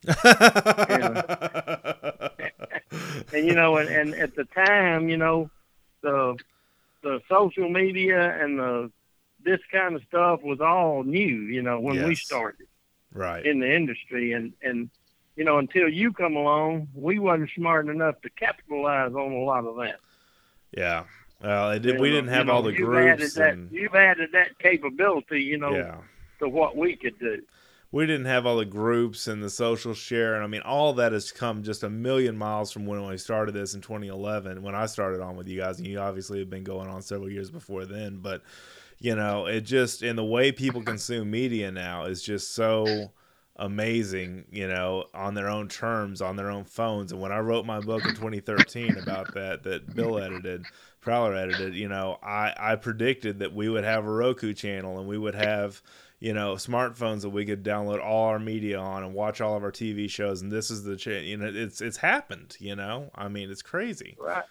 *laughs* *laughs* And you know, and, and at the time, you know, the the social media and the this kind of stuff was all new. You know, when we started right. in the industry and and you know until you come along we wasn't smart enough to capitalize on a lot of that Yeah. Well, it did, we know, uh, didn't have know, all the you've added groups that, you've added that capability you know yeah. to what we could do we didn't have all the groups and the social share and i mean all that has come just a million miles from when we started this in 2011 when i started on with you guys and you obviously have been going on several years before then but you know it just and the way people consume media now is just so amazing you know on their own terms on their own phones and when i wrote my book in 2013 about that that bill edited prowler edited you know i i predicted that we would have a roku channel and we would have you know smartphones that we could download all our media on and watch all of our tv shows and this is the cha- you know it's it's happened you know? I mean it's crazy. Right.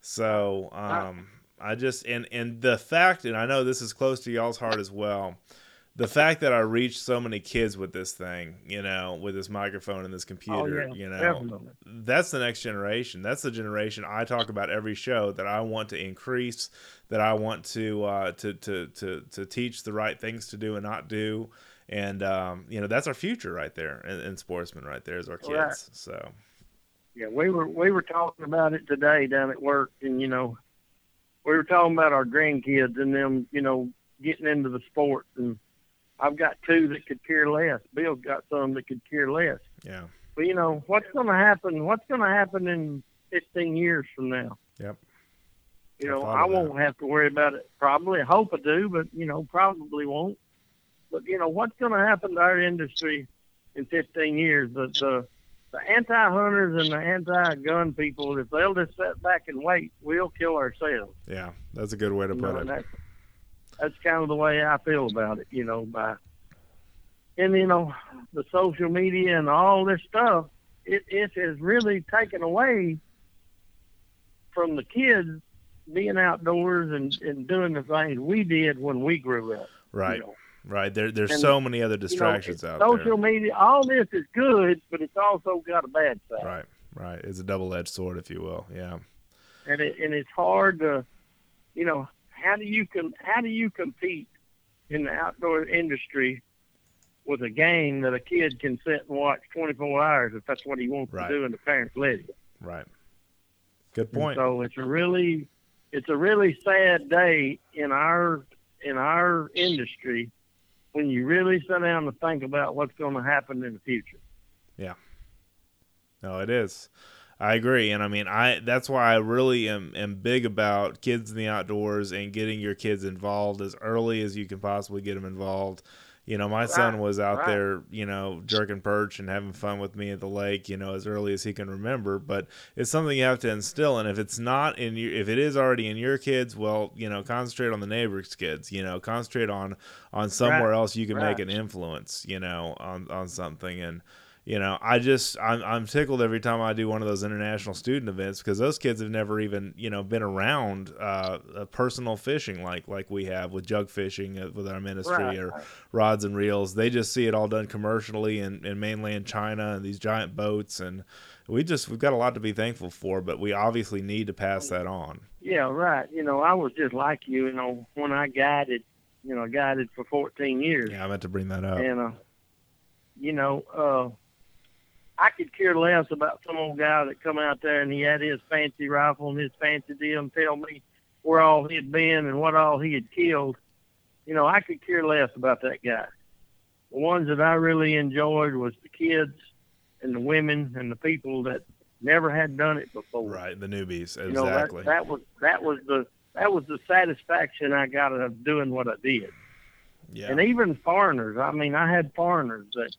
So um, I just and and the fact, and I know this is close to y'all's heart as well. The fact that I reached so many kids with this thing, you know, with this microphone and this oh computer, yeah you know, definitely that's the next generation. That's the generation I talk about every show that I want to increase, that I want to uh, to, to to to teach the right things to do and not do, and um, you know that's our future right there in, in sportsmen right there is our kids. Right. So yeah we were we were talking about it today down at work and you know we were talking about our grandkids and them you know getting into the sports and i've got two that could care less bill's got some that could care less yeah, But you know what's going to happen? What's going to happen in 15 years from now? Yep. You I know, I won't have to worry about it. Probably, I hope I do, but you know, probably won't. But you know, what's going to happen to our industry in 15 years? The the, the anti-hunters and the anti-gun people, if they'll just sit back and wait, we'll kill ourselves. yeah, that's a good way to You put know, it. That's, kind of the way I feel about it, you know, by and you know, the social media and all this stuff, it it has really taken away from the kids being outdoors and, and doing the things we did when we grew up. you Right, know. right. There, there's And, so many other You know, distractions it's there. social media, all this is good, but it's also got a bad side. Right, right. It's a double-edged sword, if you will. Yeah, and it and it's hard to, you know, how do you com- how do you compete in the outdoor industry with a game that a kid can sit and watch 24 hours if that's what he wants Right. to do and the parents let him. right. Good And point. So it's a really it's a really sad day in our in our industry when you really sit down and think about what's going to happen in the future. Yeah. No, it is. I agree, and I mean, I that's why I really am am big about kids in the outdoors and getting your kids involved as early as you can possibly get them involved. You know, my son was out right. there, you know, jerking perch and having fun with me at the lake, you know, as early as he can remember. But it's something you have to instill, and if it's not in your, if it is already in your kids, well, you know, concentrate on the neighbor's kids. You know, concentrate on on somewhere Right, else you can make an influence. You know, on on something and you know i just I'm, I'm tickled every time i do one of those international student events because those kids have never even you know been around uh, personal fishing like like we have with jug fishing with our ministry Right. or rods and reels they just see it all done commercially in, in mainland china and these giant boats and we just we've got a lot to be thankful for but we obviously need to pass that on Yeah, right. You know, I was just like you, you know, when I guided, you know, guided for 14 years. yeah i meant to bring that up And, uh, you know, uh, I could care less about some old guy that come out there and he had his fancy rifle and his fancy deal and tell me where all he'd been and what all he had killed. You know, I could care less about that guy. The ones that I really enjoyed was the kids and the women and the people that never had done it before. Right, the newbies, exactly. You know, that, that was that was the that was the satisfaction I got out of doing what I did. yeah. And even foreigners. I mean, I had foreigners that,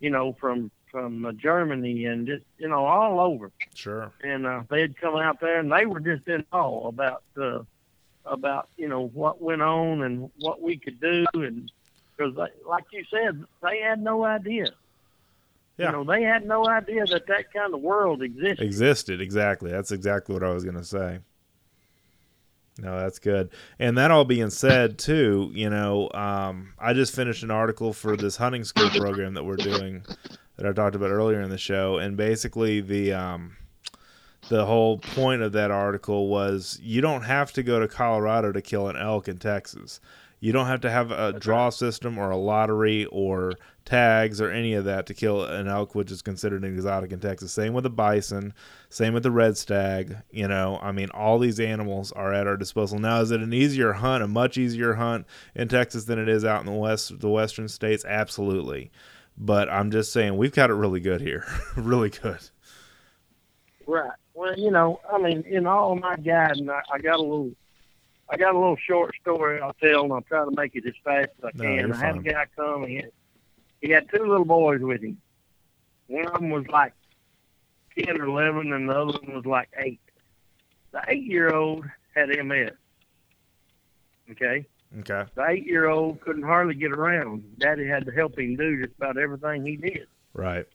you know, from from uh, Germany and just you know all over, sure. and uh, they'd come out there and they were just in awe about uh, about you know what went on and what we could do and because like you said, they had no idea. Yeah. You know, they had no idea that that kind of world existed. existed exactly that's exactly what i was going to say no that's good and that all being said too you know um, i just finished an article for this hunting school program that we're doing that i talked about earlier in the show and basically the um, the whole point of that article was you don't have to go to colorado to kill an elk in texas you don't have to have a draw system or a lottery or tags or any of that to kill an elk, which is considered an exotic in Texas. Same with the bison, same with the red stag. You know, I mean, all these animals are at our disposal. Now, is it an easier hunt, a much easier hunt in Texas than it is out in the west, the western states? Absolutely. But I'm just saying, we've got it really good here, *laughs* really good. Right. Well, you know, I mean, in all my guiding, I, I got a little, I got a little short story I'll tell, and I'll try to make it as fast as I No, can. you're I had fine. a guy come, had, he had two little boys with him. One of them was like ten or eleven, and the other one was like eight. The eight-year-old had MS. Okay. Okay. The eight-year-old couldn't hardly get around. Daddy had to help him do just about everything he did. Right.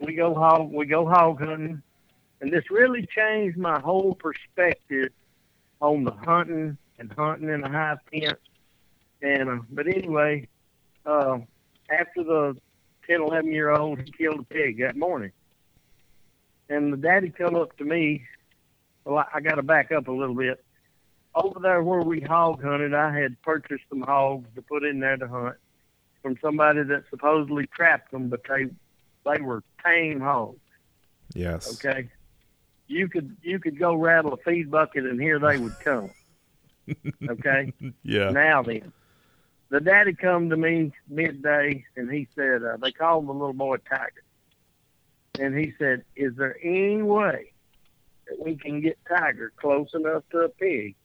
we go hog we go hog hunting and this really changed my whole perspective on the hunting and hunting in a high fence and uh, but anyway uh, after the 10 11 year old he killed a pig that morning and the daddy come up to me well I, I got to back up a little bit over there where we hog hunted i had purchased some hogs to put in there to hunt from somebody that supposedly trapped them but they they were tame hogs. Yes. Okay, you could you could go rattle a feed bucket and here they would come. *laughs* Okay, Yeah. now then, the daddy come to me midday and he said uh, they called the little boy Tiger, and he said, "Is there any way that we can get Tiger close enough to a pig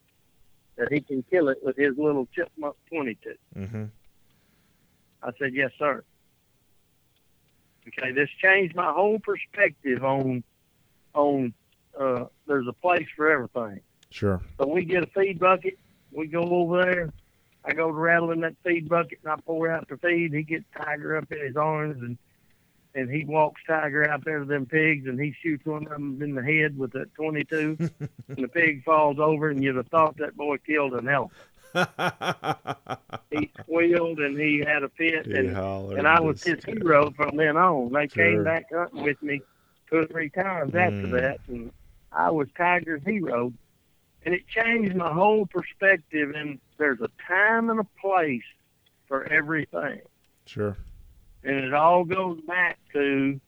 that he can kill it with his little chipmunk 22?" Mm-hmm. I said, yes, sir. Okay, this changed my whole perspective on on uh, there's a place for everything. Sure. So we get a feed bucket, we go over there. I go to rattling that feed bucket and I pour out the feed. He gets Tiger up in his arms and and he walks Tiger out there to them pigs and he shoots one of them in the head with a 22 and the pig falls over and you'd have thought that boy killed an elephant. He squealed and he had a fit He and and I was his hero from then on. They Sure. came back hunting with me two or three times after Mm. that, and I was Tiger's hero. And it changed my whole perspective. And there's a time and a place for everything, Sure. And it all goes back to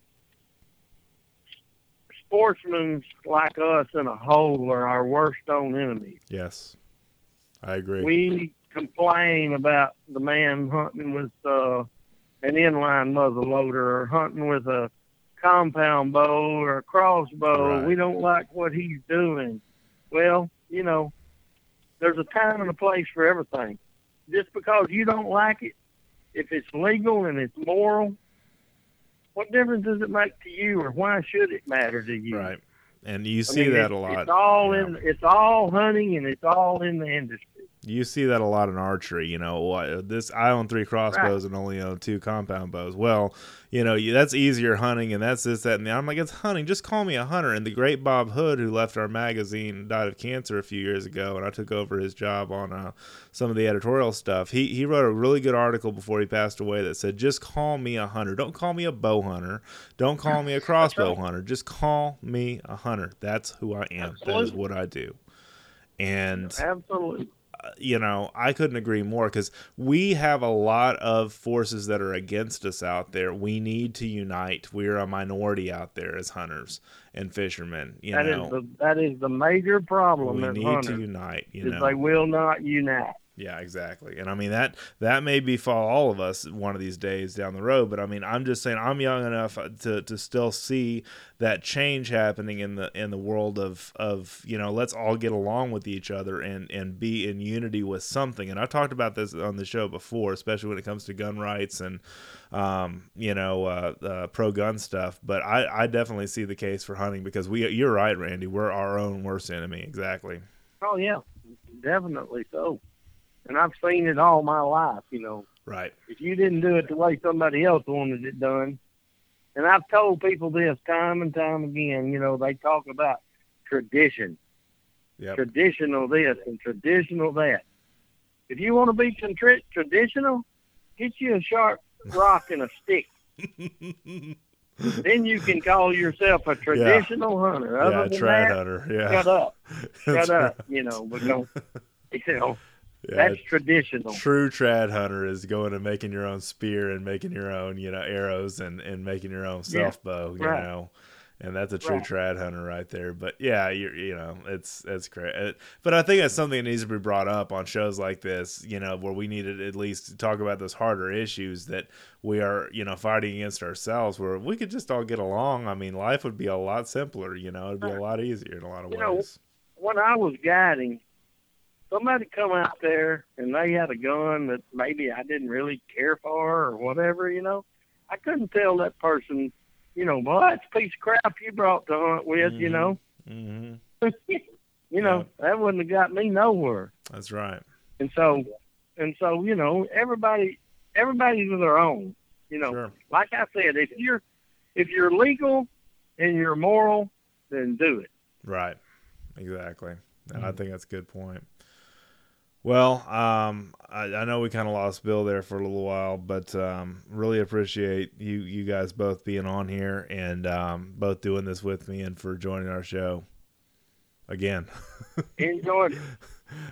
sportsmen like us in a whole are our worst own enemies. Yes. I agree. We complain about the man hunting with uh, an inline muzzle loader or hunting with a compound bow or a crossbow. Right. We don't like what he's doing. Well, you know, there's a time and a place for everything. Just because you don't like it, if it's legal and it's moral, what difference does it make to you, or why should it matter to you? right. And you I see mean, that a lot. It's all Yeah. in. It's all hunting, and it's all in the industry. You see that a lot in archery. You know, this I own three crossbows and only own two compound bows. Well, you know, you, that's easier hunting, and that's this, that, and the. I'm like, it's hunting. Just call me a hunter. And the great Bob Hood, who left our magazine, died of cancer a few years ago, and I took over his job on uh, some of the editorial stuff. He he wrote a really good article before he passed away that said, "Just call me a hunter. Don't call me a bow hunter. Don't call me a *laughs* crossbow right. hunter. Just call me a hunter. That's who I am. That is what I do." And Absolutely. You know, I couldn't agree more because we have a lot of forces that are against us out there. We need to unite. We're a minority out there as hunters and fishermen. You That is know, the that is the major problem we need hunting to unite. You know, they will not unite. Yeah, exactly. And I mean that that may befall all of us one of these days down the road, but I mean I'm just saying I'm young enough to to still see that change happening in the in the world of of, you know, let's all get along with each other and and be in unity with something. And I talked about this on the show before, especially when it comes to gun rights and um, you know, uh, uh, pro gun stuff, but I I definitely see the case for hunting because we you're right, Randy, we're our own worst enemy, exactly. Oh yeah, definitely so and I've seen it all my life. You know, right? If you didn't do it the way somebody else wanted it done, and I've told people this time and time again. You know, they talk about tradition, yep. traditional this and traditional that. If you want to be contri- traditional, get you a sharp rock and a stick. *laughs* then you can call yourself a traditional yeah. hunter. Other yeah, than trad that, hunter. Yeah. Shut up. *laughs* Shut up. You know, because you know yeah, That's traditional. True trad hunter is going and making your own spear and making your own, you know, arrows and, and making your own self bow, you right. know. And that's a true right. trad hunter right there. But yeah, you you know, it's it's great. It, but I think that's something that needs to be brought up on shows like this, you know, where we need to at least talk about those harder issues that we are, you know, fighting against ourselves. Where we could just all get along. I mean, life would be a lot simpler. You know, it'd be a lot easier in a lot of you ways. Know, when I was guiding, somebody come out there and they had a gun that maybe I didn't really care for or whatever, you know, I couldn't tell that person, you know, well, that's a piece of crap you brought to hunt with, mm-hmm. you know. Mm-hmm. *laughs* you know, yeah. that wouldn't have got me nowhere. That's right. And so, and so, you know, everybody, everybody's their own. You know, sure. like I said, if you're if you're legal and you're moral, then do it. Right. Exactly. And Mm-hmm. I think that's a good point. Well, um, I, I, know we kind of lost Bill there for a little while, but um, really appreciate you you guys both being on here and um, both doing this with me and for joining our show again. *laughs* Enjoyed it.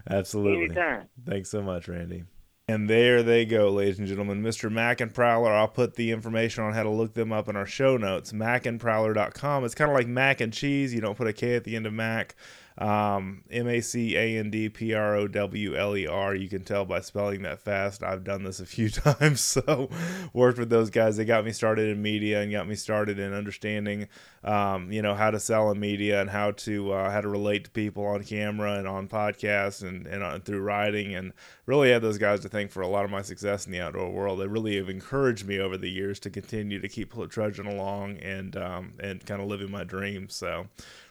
Absolutely. Anytime. Thanks so much, Randy. And there they go, ladies and gentlemen. Mr. Mac and Prowler. I'll put the information on how to look them up in our show notes. MacandProwler.com. It's kind of like mac and cheese. You don't put a K at the end of Mac. Um, M A C A N D P R O W L E R. You can tell by spelling that fast. I've done this a few *laughs* times, so worked with those guys. They got me started in media and got me started in understanding, um, you know, how to sell in media and how to uh, how to relate to people on camera and on podcasts and and on, through writing. And really had those guys to thank for a lot of my success in the outdoor world. They really have encouraged me over the years to continue to keep trudging along and um, and kind of living my dreams. So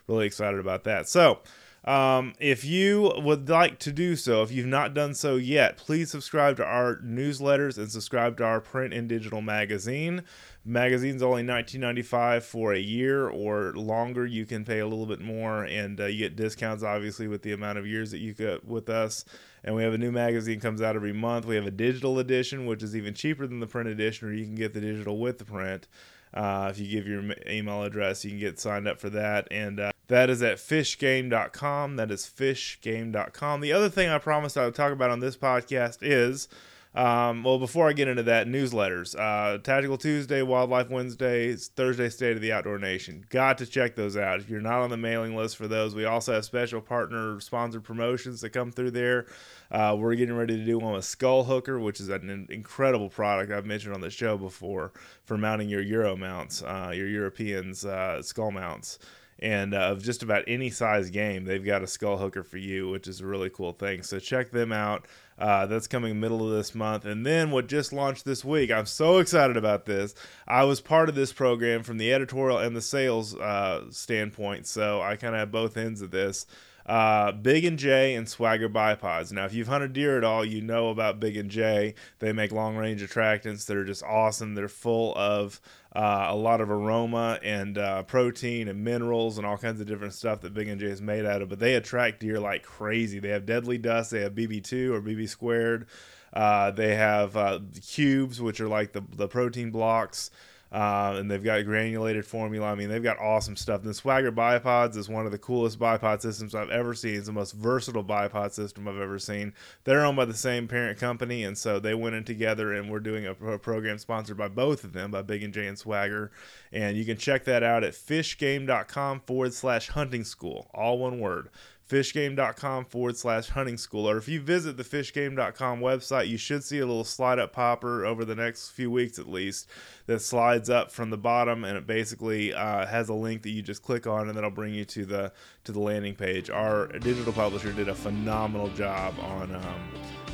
really excited about that. So, um, if you would like to do so, if you've not done so yet, please subscribe to our newsletters and subscribe to our print and digital magazine. Magazine's only $19.95 for a year or longer. You can pay a little bit more, and uh, you get discounts, obviously, with the amount of years that you get with us. And we have a new magazine comes out every month. We have a digital edition, which is even cheaper than the print edition, or you can get the digital with the print. Uh, if you give your email address, you can get signed up for that. And uh, that is at fishgame.com. That is fishgame.com. The other thing I promised I would talk about on this podcast is. Um, well, before I get into that, newsletters. Uh, Tactical Tuesday, Wildlife Wednesday, Thursday, State of the Outdoor Nation. Got to check those out. If you're not on the mailing list for those, we also have special partner sponsored promotions that come through there. Uh, we're getting ready to do one with Skull Hooker, which is an incredible product I've mentioned on the show before for mounting your Euro mounts, uh, your Europeans uh, skull mounts and uh, of just about any size game, they've got a skull hooker for you, which is a really cool thing. So check them out. Uh, that's coming middle of this month. And then what just launched this week, I'm so excited about this. I was part of this program from the editorial and the sales uh, standpoint, so I kind of have both ends of this. Uh, Big and J and Swagger bipods. Now, if you've hunted deer at all, you know about Big and J. They make long range attractants that are just awesome. They're full of uh, a lot of aroma and uh, protein and minerals and all kinds of different stuff that Big and J is made out of. But they attract deer like crazy. They have deadly dust. They have BB2 or BB squared. Uh, they have uh, cubes, which are like the the protein blocks. Uh, and they've got granulated formula. I mean, they've got awesome stuff. The Swagger bipods is one of the coolest bipod systems I've ever seen. It's the most versatile bipod system I've ever seen. They're owned by the same parent company, and so they went in together, and we're doing a, a program sponsored by both of them, by Big and J and Swagger. And you can check that out at fishgame.com forward slash hunting school, all one word fishgame.com forward slash hunting school. Or if you visit the fishgame.com website, you should see a little slide up popper over the next few weeks at least that slides up from the bottom and it basically uh, has a link that you just click on and that'll bring you to the to the landing page. Our digital publisher did a phenomenal job on um,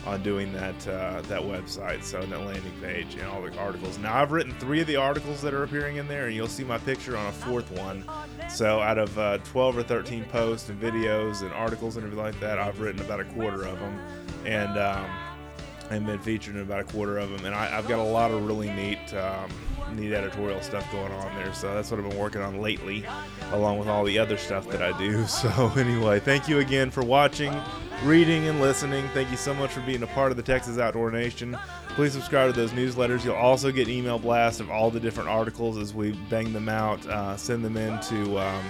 on doing that uh, that website, so that landing page and all the articles. Now I've written three of the articles that are appearing in there, and you'll see my picture on a fourth one. So out of uh, 12 or 13 posts and videos and articles and everything like that, I've written about a quarter of them, and um, and been featured in about a quarter of them. And I, have got a lot of really neat um, neat editorial stuff going on there. So that's what I've been working on lately, along with all the other stuff that I do. *laughs* So anyway, thank you again for watching reading and listening. Thank you so much for being a part of the Texas Outdoor Nation. Please subscribe to those newsletters. You'll also get email blasts of all the different articles as we bang them out, uh, send them in to. Um,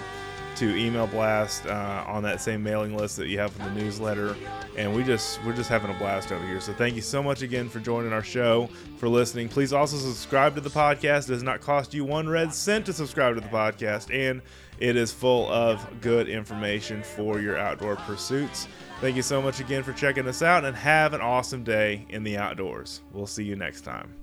to email blast uh, on that same mailing list that you have for the newsletter. And we just we're just having a blast over here. So thank you so much again for joining our show for listening. Please also subscribe to the podcast. It does not cost you one red cent to subscribe to the podcast and it is full of good information for your outdoor pursuits. Thank you so much again for checking us out and have an awesome day in the outdoors. We'll see you next time